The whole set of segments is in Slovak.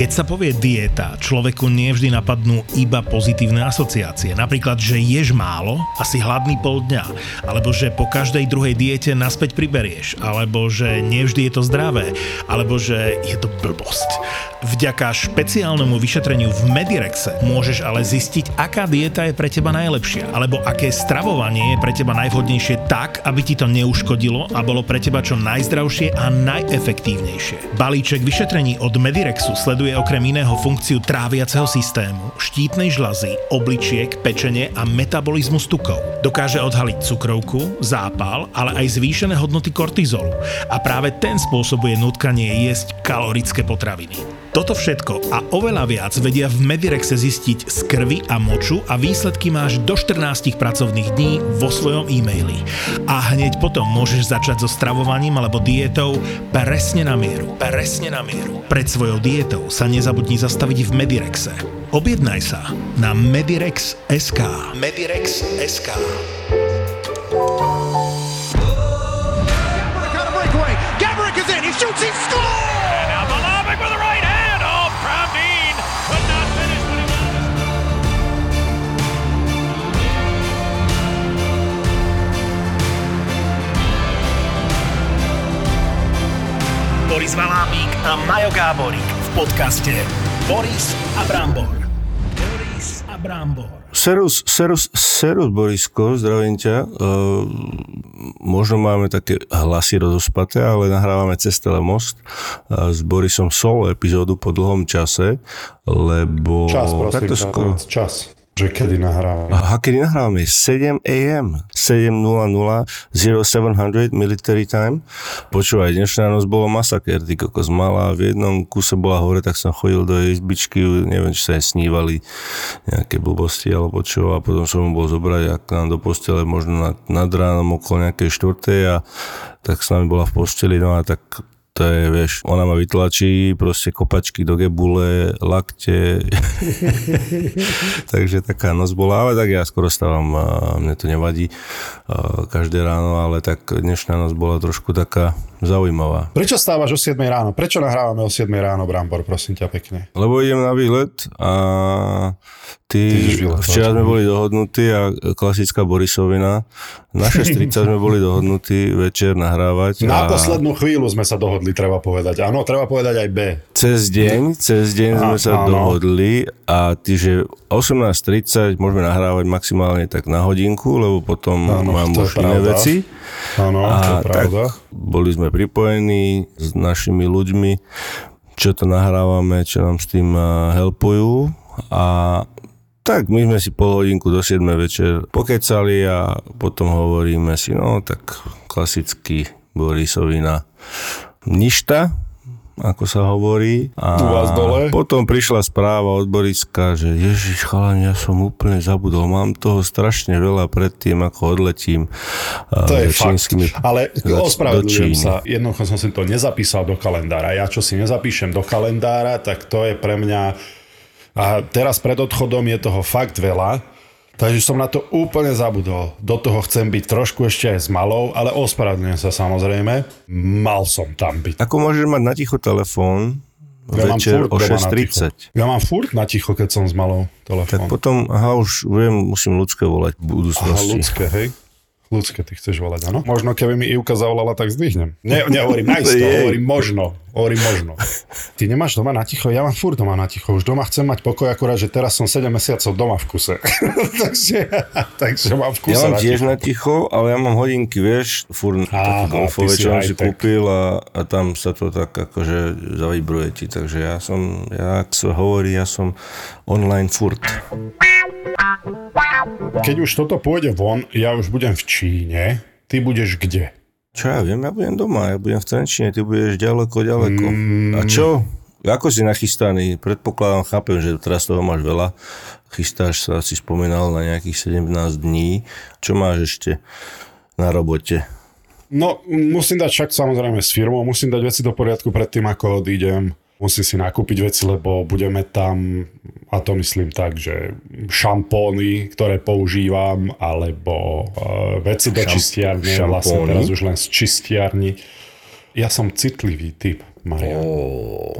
Keď sa povie dieta, človeku nevždy napadnú iba pozitívne asociácie. Napríklad, že ješ málo a si hladný pol dňa. Alebo že po každej druhej diete naspäť priberieš. Alebo že nevždy je to zdravé. Alebo že je to blbosť. Vďaka špeciálnemu vyšetreniu v Medirexe môžeš ale zistiť, aká dieta je pre teba najlepšia. Alebo aké stravovanie je pre teba najvhodnejšie tak, aby ti to neuškodilo a bolo pre teba čo najzdravšie a najefektívnejšie. Balíček vyšetrení od Medirexu sleduje okrem iného funkciu tráviaceho systému, štítnej žlazy, obličiek, pečenie a metabolizmus tukov. Dokáže odhaliť cukrovku, zápal, ale aj zvýšené hodnoty kortizolu. A práve ten spôsobuje nutkanie jesť kalorické potraviny. Toto všetko a oveľa viac vedia v Medirexe zistiť z krvi a moču a výsledky máš do 14 pracovných dní vo svojom e-maili. A hneď potom môžeš začať so stravovaním alebo dietou presne na mieru. Presne na mieru. Pred svojou dietou sa nezabudni zastaviť v Medirexe. Objednaj sa na Medirex.sk. Medirex.sk. Gabrick is in. He shoots. He scores. Boris Valábík a Majo Gáborík v podcaste Boris a Brambor. Boris a Brambor. Serus, serus, serus Borisko, zdravím ťa. Uh, možno máme také hlasy rozospaté, ale nahrávame cez telemost uh, s Borisom solo epizódu po dlhom čase, lebo... Čas, prosím, takto skoro. čas, že kedy nahrávame. Aha, kedy nahrávame? 7 am, 7.00, 0700 military time. Počúvaj, dnešná noc bolo masaker, ty kokos malá, v jednom kuse bola hore, tak som chodil do jej izbičky, neviem, či sa jej snívali nejaké blbosti alebo čo, a potom som mu bol zobrať ak nám do postele možno nad, nad ránom okolo nejakej štvrtej a tak s nami bola v posteli, no a tak to je, vieš, ona ma vytlačí, proste kopačky do gebule, lakte. Takže taká noc bola, ale tak ja skoro stávam, mne to nevadí každé ráno, ale tak dnešná noc bola trošku taká zaujímavá. Prečo stávaš o 7 ráno? Prečo nahrávame o 7 ráno, Brambor, prosím ťa pekne? Lebo idem na výlet a ty, Ty včera sme boli dohodnutí a klasická Borisovina. Na 6.30 sme boli dohodnutí večer nahrávať. Na a poslednú chvíľu sme sa dohodli, treba povedať. Áno, treba povedať aj B. Cez deň, cez deň sme Á, sa áno. dohodli a ty, že 18.30 môžeme nahrávať maximálne tak na hodinku, lebo potom Áno, mám už iné veci. Áno, to je A pravda. tak boli sme pripojení s našimi ľuďmi, čo to nahrávame, čo nám s tým helpujú. A tak my sme si pol hodinku do 7 večer pokecali a potom hovoríme si, no tak klasický Borisovina ništa, ako sa hovorí. A U vás dole? Potom prišla správa od Boriska, že ježiš chalani, ja som úplne zabudol, mám toho strašne veľa predtým, ako odletím To je za fakt. čínskymi Ale ospravedlňujem sa. Jednoducho som si to nezapísal do kalendára. Ja čo si nezapíšem do kalendára, tak to je pre mňa... A teraz pred odchodom je toho fakt veľa. Takže som na to úplne zabudol. Do toho chcem byť trošku ešte aj s malou, ale ospravedlňujem sa samozrejme. Mal som tam byť. Ako môžeš mať na ticho telefón Ja večer o doma na ticho. 6.30? Ja mám furt na ticho, keď som s malou Tak telefón. potom, aha, už viem, musím ľudské volať v Aha, budúcnosti. ľudské, hej? Ľudské ty chceš volať, áno? Možno keby mi Ivka zavolala, tak zdvihnem. Ne, nehovorím naisto, Jej. hovorím možno. Hovorím možno. Ty nemáš doma na ticho? Ja mám furt doma na ticho. Už doma chcem mať pokoj, akurát, že teraz som 7 mesiacov doma v kuse. takže, takže mám v kuse Ja mám na tiež ticho. na ticho, ale ja mám hodinky, vieš, furt Aha, golfové, si čo som si kúpil a, a tam sa to tak akože zavibruje ti, takže ja som, ja, ak sa hovorí, ja som online furt. Keď už toto pôjde von, ja už budem v Číne. Ty budeš kde? Čo ja viem, ja budem doma, ja budem v Trenčine, ty budeš ďaleko, ďaleko. Mm. A čo? Ako si nachystaný? Predpokladám, chápem, že teraz toho máš veľa. Chystáš sa, si spomínal, na nejakých 17 dní. Čo máš ešte na robote? No, musím dať však samozrejme s firmou, musím dať veci do poriadku predtým, ako odídem. Musím si nakúpiť veci, lebo budeme tam, a to myslím tak, že šampóny, ktoré používam, alebo uh, veci do Šam- čistiarne, vlastne šampóny? teraz už len z čistiarni. Ja som citlivý typ, Marian.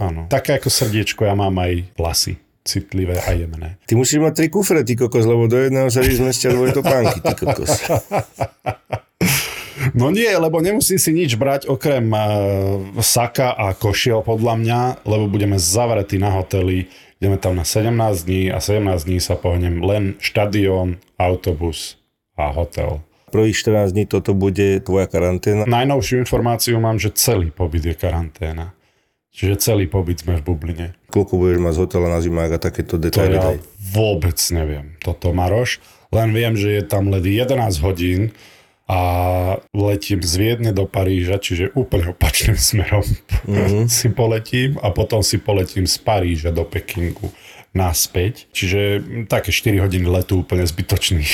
Áno. Také ako srdiečko, ja mám aj vlasy citlivé a jemné. Ty musíš mať tri kufre, ty kokos, lebo do jedného sa zmestia dvoje topánky, ty kokos. No nie, lebo nemusím si nič brať okrem uh, saka a košiel podľa mňa, lebo budeme zavretí na hoteli. Ideme tam na 17 dní a 17 dní sa pohnem len štadión, autobus a hotel. Prvých 14 dní toto bude tvoja karanténa. Najnovšiu informáciu mám, že celý pobyt je karanténa. Čiže celý pobyt sme v bubline. Koľko budeš mať z hotela na zimák a takéto To detaily ja daj. vôbec neviem, toto Maroš. Len viem, že je tam let 11 hodín a letím z Viedne do Paríža, čiže úplne opačným smerom mm-hmm. si poletím a potom si poletím z Paríža do Pekingu naspäť. Čiže také 4 hodiny letu úplne zbytočných.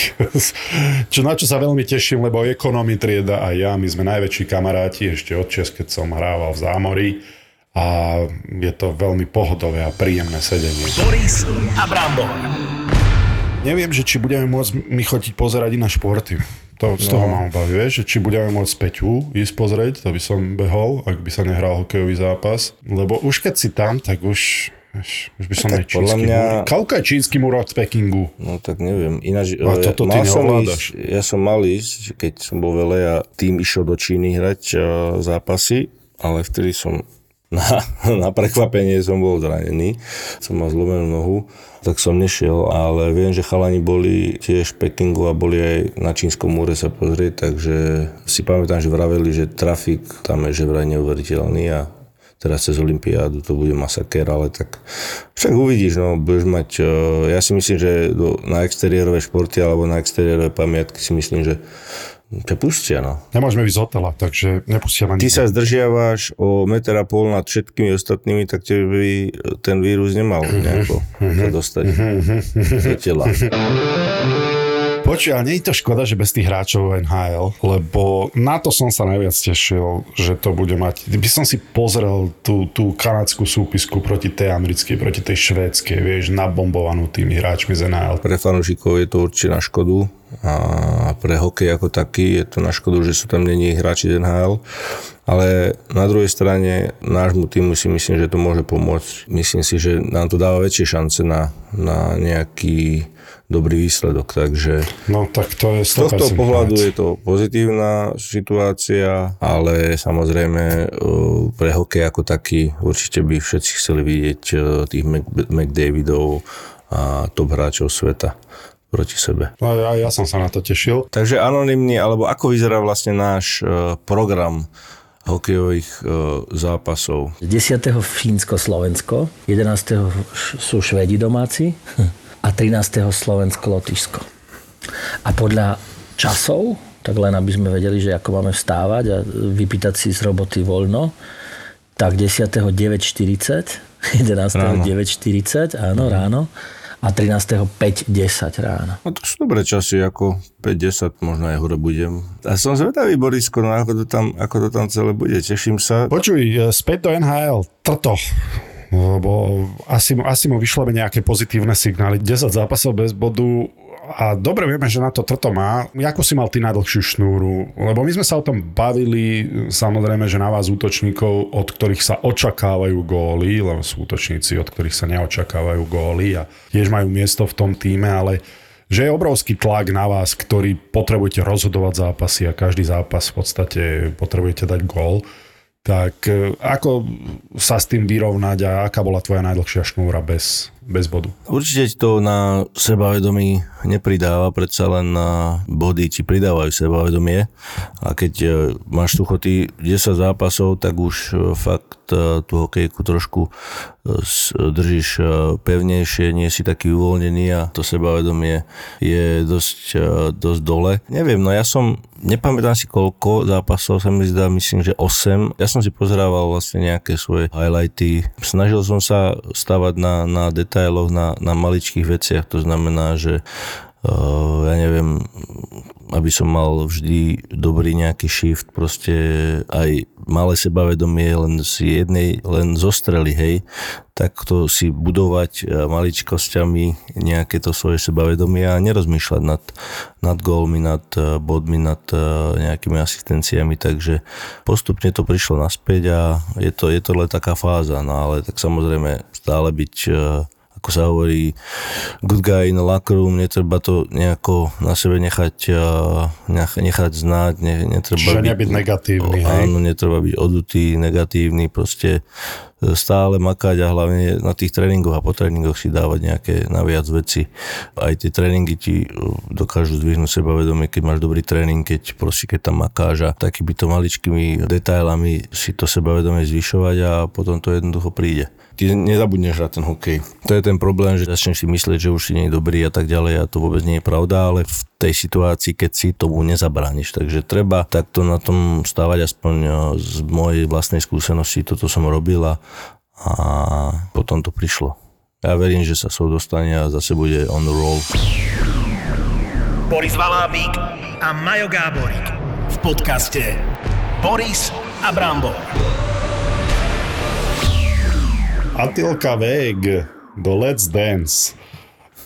čo, na čo sa veľmi teším, lebo ekonomi trieda a ja, my sme najväčší kamaráti ešte od čas, keď som hrával v zámorí a je to veľmi pohodové a príjemné sedenie. Boris Abramov. Neviem, že či budeme môcť my chodiť pozerať i na športy. To, z toho mám obavy, vieš, že či budeme môcť Peťu ísť pozrieť, to by som behol, ak by sa nehral hokejový zápas. Lebo už keď si tam, tak už, vieš, už by som Tak aj podľa čínsky mňa- múr. Koľko je čínsky múr od Pekingu? No tak neviem. Ináč, A e, toto ty som ísť, ja som mal ísť, keď som bol veľa a tým išiel do Číny hrať uh, zápasy, ale vtedy som na, na prekvapenie som bol zranený, som mal zlomenú nohu, tak som nešiel, ale viem, že chalani boli tiež v Pekingu a boli aj na Čínskom múre sa pozrieť, takže si pamätám, že vraveli, že trafik tam je že vraj neuveriteľný a teraz cez Olympiádu to bude masakér, ale tak však uvidíš, no, budeš mať, eh, ja si myslím, že na exteriérové športy alebo na exteriérové pamiatky si myslím, že ťa pustia, no. Nemôžeme ísť z hotela, takže nepustia ma Ty sa zdržiavaš o meter a pol nad všetkými ostatnými, tak tebe by ten vírus nemal nejako sa dostať do tela. Počuj, ale nie je to škoda, že bez tých hráčov NHL, lebo na to som sa najviac tešil, že to bude mať. By som si pozrel tú, tú kanadskú súpisku proti tej americkej, proti tej švédskej, vieš, nabombovanú tými hráčmi z NHL. Pre fanúšikov je to určite na škodu a pre hokej ako taký je to na škodu, že sú tam není hráči z NHL. Ale na druhej strane nášmu týmu si myslím, že to môže pomôcť. Myslím si, že nám to dáva väčšie šance na, na nejaký dobrý výsledok. Takže No tak to je z tohto 100% pohľadu je to pozitívna situácia, ale samozrejme e, pre hokej ako taký určite by všetci chceli vidieť e, tých Mc- McDavidov a top hráčov sveta proti sebe. No, ja, ja som sa na to tešil. Takže anonymný, alebo ako vyzerá vlastne náš e, program hokejových e, zápasov? 10. Fínsko-Slovensko, 11. š- sú Švedi domáci a 13. Slovensko-Lotyšsko. A podľa časov, tak len aby sme vedeli, že ako máme vstávať a vypýtať si z roboty voľno, tak 10. 9.40, 11. Ráno. 9.40, áno, ráno, a 13. 5.10 ráno. No to sú dobré časy, ako 5-10, možno aj hore budem. A som zvedavý, Borisko, no ako to tam, ako to tam celé bude. Teším sa. Počuj, e, späť do NHL, trto. Lebo asi, asi mu vyšleme nejaké pozitívne signály. 10 zápasov bez bodu a dobre vieme, že na to trto má. Ako si mal ty najdlhšiu šnúru? Lebo my sme sa o tom bavili, samozrejme, že na vás útočníkov, od ktorých sa očakávajú góly, lebo sú útočníci, od ktorých sa neočakávajú góly a tiež majú miesto v tom týme, ale že je obrovský tlak na vás, ktorý potrebujete rozhodovať zápasy a každý zápas v podstate potrebujete dať gól. Tak e, ako sa s tým vyrovnať a aká bola tvoja najdlhšia šnúra bez, bez bodu? Určite to na sebavedomí nepridáva, predsa len na body ti pridávajú sebavedomie a keď e, máš suchoty 10 zápasov, tak už e, fakt e, tú hokejku trošku držíš pevnejšie, nie si taký uvoľnený a to sebavedomie je dosť, dosť dole. Neviem, no ja som, nepamätám si koľko zápasov, sa mi zdá, myslím, že 8. Ja som si pozerával vlastne nejaké svoje highlighty. Snažil som sa stavať na, na detailoch, na, na maličkých veciach, to znamená, že Uh, ja neviem, aby som mal vždy dobrý nejaký shift, proste aj malé sebavedomie len z jednej, len zostreli, hej, tak to si budovať e, maličkosťami nejaké to svoje sebavedomie a nerozmýšľať nad, nad gólmi, nad e, bodmi, nad e, nejakými asistenciami, takže postupne to prišlo naspäť a je to, je to len taká fáza, no ale tak samozrejme stále byť ako sa hovorí, good guy in the locker room, netreba to nejako na sebe nechať, nechať znáť, ne, netreba Čiže byť, nebyť negatívny, hej? Áno, netreba byť odutý, negatívny, proste stále makať a hlavne na tých tréningoch a po tréningoch si dávať nejaké naviac veci. Aj tie tréningy ti e, dokážu zdvihnúť sebavedomie, keď máš dobrý tréning, keď proste keď tam makáš a takýmito maličkými detailami si to sebavedomie zvyšovať a potom to jednoducho príde ty nezabudneš hrať ten hokej. To je ten problém, že začneš si myslieť, že už si nie je dobrý a tak ďalej a to vôbec nie je pravda, ale v tej situácii, keď si tomu nezabrániš. Takže treba takto na tom stávať aspoň e, z mojej vlastnej skúsenosti. Toto som robil a, a potom to prišlo. Ja verím, že sa sou dostane a zase bude on the roll. Boris Valábík a Majo Gáborík v podcaste Boris a Brambor. Atilka Veg do Let's Dance.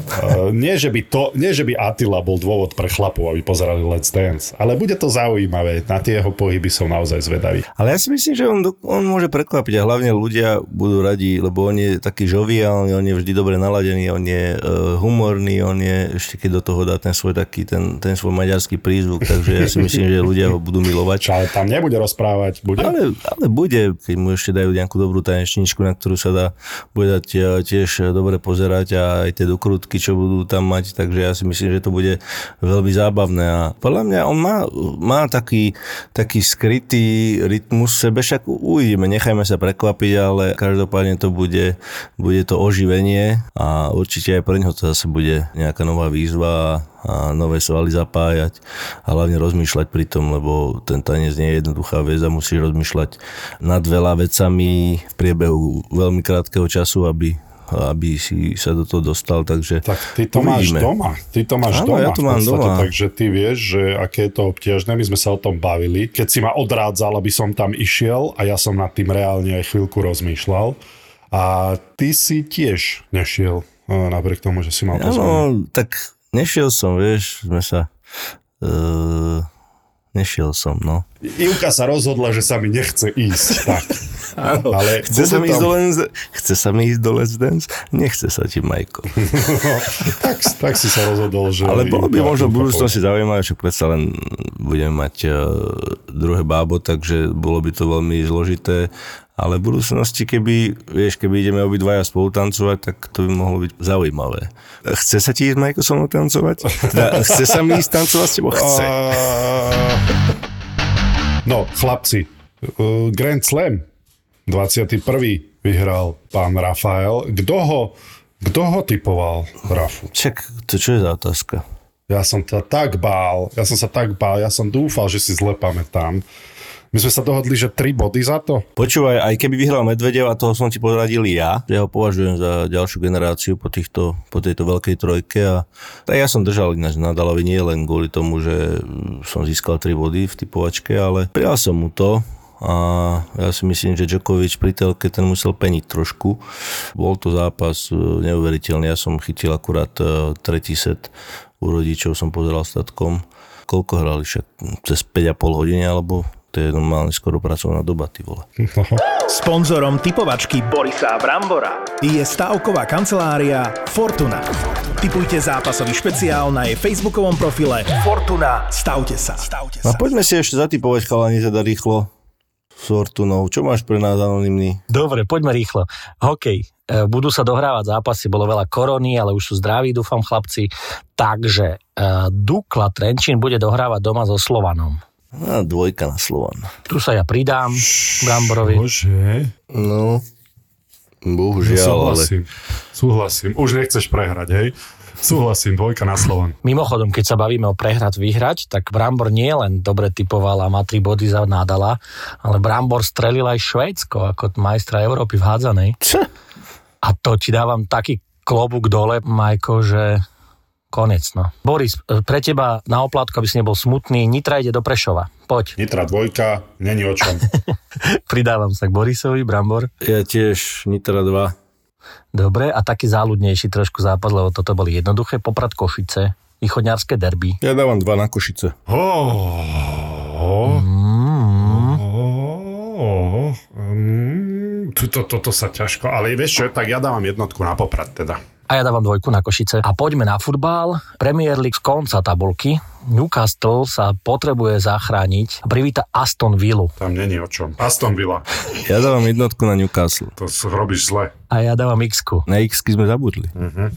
Uh, nie, že by to, nie, že by Attila bol dôvod pre chlapov, aby pozerali Let's Dance, ale bude to zaujímavé. Na tie jeho pohyby som naozaj zvedavý. Ale ja si myslím, že on, on môže prekvapiť a hlavne ľudia budú radi, lebo on je taký žoviálny, on je vždy dobre naladený, on je uh, humorný, on je, ešte keď do toho dá ten svoj taký, ten, ten svoj maďarský prízvuk, takže ja si myslím, že ľudia ho budú milovať. Ale tam nebude rozprávať, bude? Ale, ale bude, keď mu ešte dajú nejakú dobrú tanečničku, na ktorú sa dá, bude dať eh, tiež dobre pozerať a aj tie dokrutky zážitky, čo budú tam mať, takže ja si myslím, že to bude veľmi zábavné. A podľa mňa on má, má taký, taký skrytý rytmus sebe, však uvidíme, nechajme sa prekvapiť, ale každopádne to bude, bude to oživenie a určite aj pre neho to zase bude nejaká nová výzva a nové svaly zapájať a hlavne rozmýšľať pri tom, lebo ten tanec nie je jednoduchá vec a musíš rozmýšľať nad veľa vecami v priebehu veľmi krátkeho času, aby aby si sa do toho dostal, takže Tak ty to uvidíme. máš doma. Ty to máš Áno, doma. ja to mám podstate, doma. Takže ty vieš, že aké je to obťažné. My sme sa o tom bavili. Keď si ma odrádzal, aby som tam išiel a ja som nad tým reálne aj chvíľku rozmýšľal. A ty si tiež nešiel, e, napriek tomu, že si mal pozvanie. Áno, tak nešiel som, vieš, sme sa... Uh, nešiel som, no. Ivka sa rozhodla, že sa mi nechce ísť. Tak. Áno, Ale chce, sa mi ísť tam- do Let's, chce sa mi ísť do Let's Dance? Nechce sa ti, Majko. tak, tak si sa rozhodol, že... Ale bolo by možno v budúcnosti zaujímavé, že predsa len budeme mať uh, druhé bábo, takže bolo by to veľmi zložité. Ale v budúcnosti, keby, vieš, keby ideme obidvaja spolu tancovať, tak to by mohlo byť zaujímavé. Chce sa ti ísť, Majko, so mnou tancovať? Teda, chce sa mi ísť tancovať s tebou? Chce. No, chlapci, uh, Grand Slam 21. vyhral pán Rafael. Kto ho, kto ho typoval, Rafu? Čak, to čo je za otázka? Ja som sa tak bál, ja som sa tak bál, ja som dúfal, že si zle pamätám. My sme sa dohodli, že 3 body za to. Počúvaj, aj keby vyhral Medvedev a toho som ti poradil ja, ja ho považujem za ďalšiu generáciu po, týchto, po tejto veľkej trojke a tak ja som držal ináč Nadalovi nie len kvôli tomu, že som získal 3 body v typovačke, ale prijal som mu to a ja si myslím, že Djokovic pri telke ten musel peniť trošku. Bol to zápas e, neuveriteľný, ja som chytil akurát e, tretí set u rodičov, som pozeral statkom. Koľko hrali však? Cez 5,5 hodiny alebo to je normálne skoro pracovná doba, ty vole. Sponzorom typovačky Borisa Brambora je stavková kancelária Fortuna. Typujte zápasový špeciál na jej facebookovom profile Fortuna. Stavte sa. Stavte No sa. poďme si ešte zatypovať chalani teda rýchlo s Fortunou. Čo máš pre nás anonimný? Dobre, poďme rýchlo. Hokej. E, Budú sa dohrávať zápasy, bolo veľa korony, ale už sú zdraví, dúfam chlapci. Takže e, Dukla Trenčín bude dohrávať doma so Slovanom. A dvojka na Slovan. Tu sa ja pridám Bramborovi. Bože, No, bohužiaľ, ale... súhlasím. Súhlasím. Už nechceš prehrať, hej? Súhlasím, dvojka na Slovan. Mimochodom, keď sa bavíme o prehrať, vyhrať, tak Brambor nie len dobre typoval a má 3 body za Nadala, ale Brambor strelil aj Švédsko ako majstra Európy v hádzanej. A to ti dávam taký klobúk dole, Majko, že Konec, no. Boris, e, pre teba na oplátku, aby si nebol smutný, Nitra ide do Prešova. Poď. Nitra dvojka, není o čom. Pridávam sa k Borisovi, Brambor. Ja tiež Nitra 2. Dobre, a taký záľudnejší trošku zápas, lebo toto boli jednoduché. Poprad Košice, východňarské derby. Ja dávam 2 na Košice. Oh, oh, mm, toto, toto sa ťažko, ale vieš čo, tak ja dávam jednotku na poprad teda. A ja dávam dvojku na Košice. A poďme na futbal. Premier League z konca tabulky. Newcastle sa potrebuje zachrániť a privíta Aston Villa. Tam není o čom. Aston Villa, Ja dávam jednotku na Newcastle. to robíš zle. A ja dávam x Na x sme zabudli.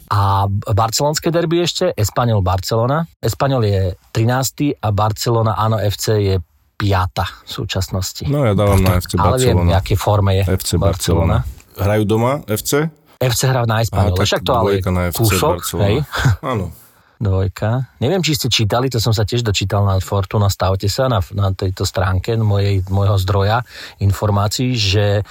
A barcelonské derby ešte, Espanyol Barcelona. Espanyol je 13. a Barcelona Áno FC je 5. v súčasnosti. No ja dávam na FC Ale viem, v Barcelona. akej forme je FC Barcelona. Hrajú doma FC? FC hrá na Espanyol, tak však to ale kúsok, hej? Áno. Dvojka. Neviem, či ste čítali, to som sa tiež dočítal na Fortuna, stavte sa na, na tejto stránke mojej, môjho zdroja informácií, že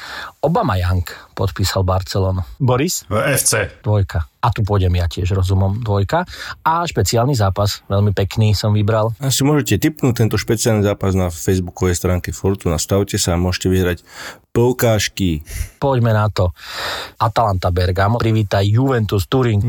Obama Young podpísal Barcelonu. Boris? FC. Dvojka. A tu pôjdem ja tiež rozumom. Dvojka. A špeciálny zápas, veľmi pekný som vybral. Asi môžete tipnúť tento špeciálny zápas na facebookovej stránke Fortuna. Stavte sa a môžete vyhrať poukážky. Poďme na to. Atalanta Bergamo privíta Juventus Turín.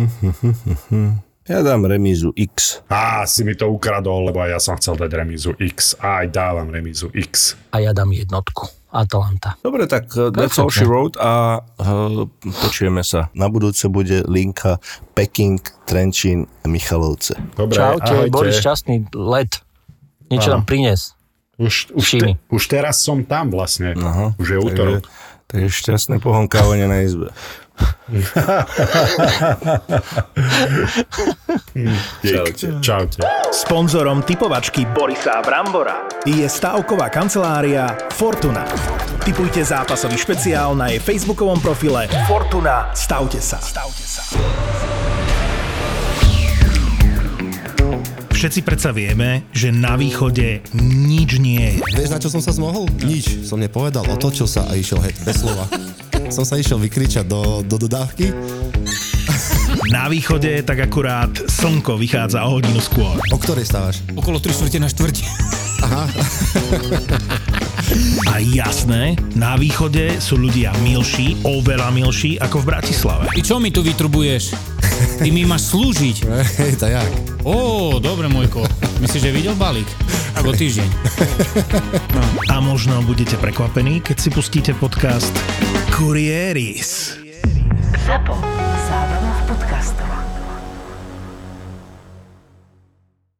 Ja dám remízu X. Á, si mi to ukradol, lebo ja som chcel dať remízu X. Aj dávam remízu X. A ja dám jednotku. Atalanta. Dobre, tak uh, that's all she wrote a uh, počujeme sa. Na budúce bude linka Peking, Trenčín, Michalovce. Dobre, Čaute, ahojte. Boris, šťastný let. Niečo nám prines. Už, už, te, už teraz som tam vlastne. Aha, už je takže, útorok. takže šťastné pohonkávanie na izbe. Čaute. Čaute. Sponzorom typovačky Borisa Brambora je stavková kancelária Fortuna. Typujte zápasový špeciál na jej facebookovom profile Fortuna. Stavte sa. Stavte sa. Všetci predsa vieme, že na východe nič nie je. Vieš, na čo som sa zmohol? Nič. Som nepovedal, otočil sa a išiel heď, bez slova. Som sa išiel vykričať do, do dodávky. Na východe tak akurát slnko vychádza o hodinu skôr. O ktorej stávaš? Okolo 3 čtvrte na štvrť. A jasné, na východe sú ľudia milší, oveľa milší ako v Bratislave. Ty čo mi tu vytrubuješ? Ty mi máš slúžiť. Hej, tak jak? Ó, dobre, môjko. Myslíš, že videl balík? O týždeň. A možno budete prekvapení, keď si pustíte podcast Kurieris. Zapo.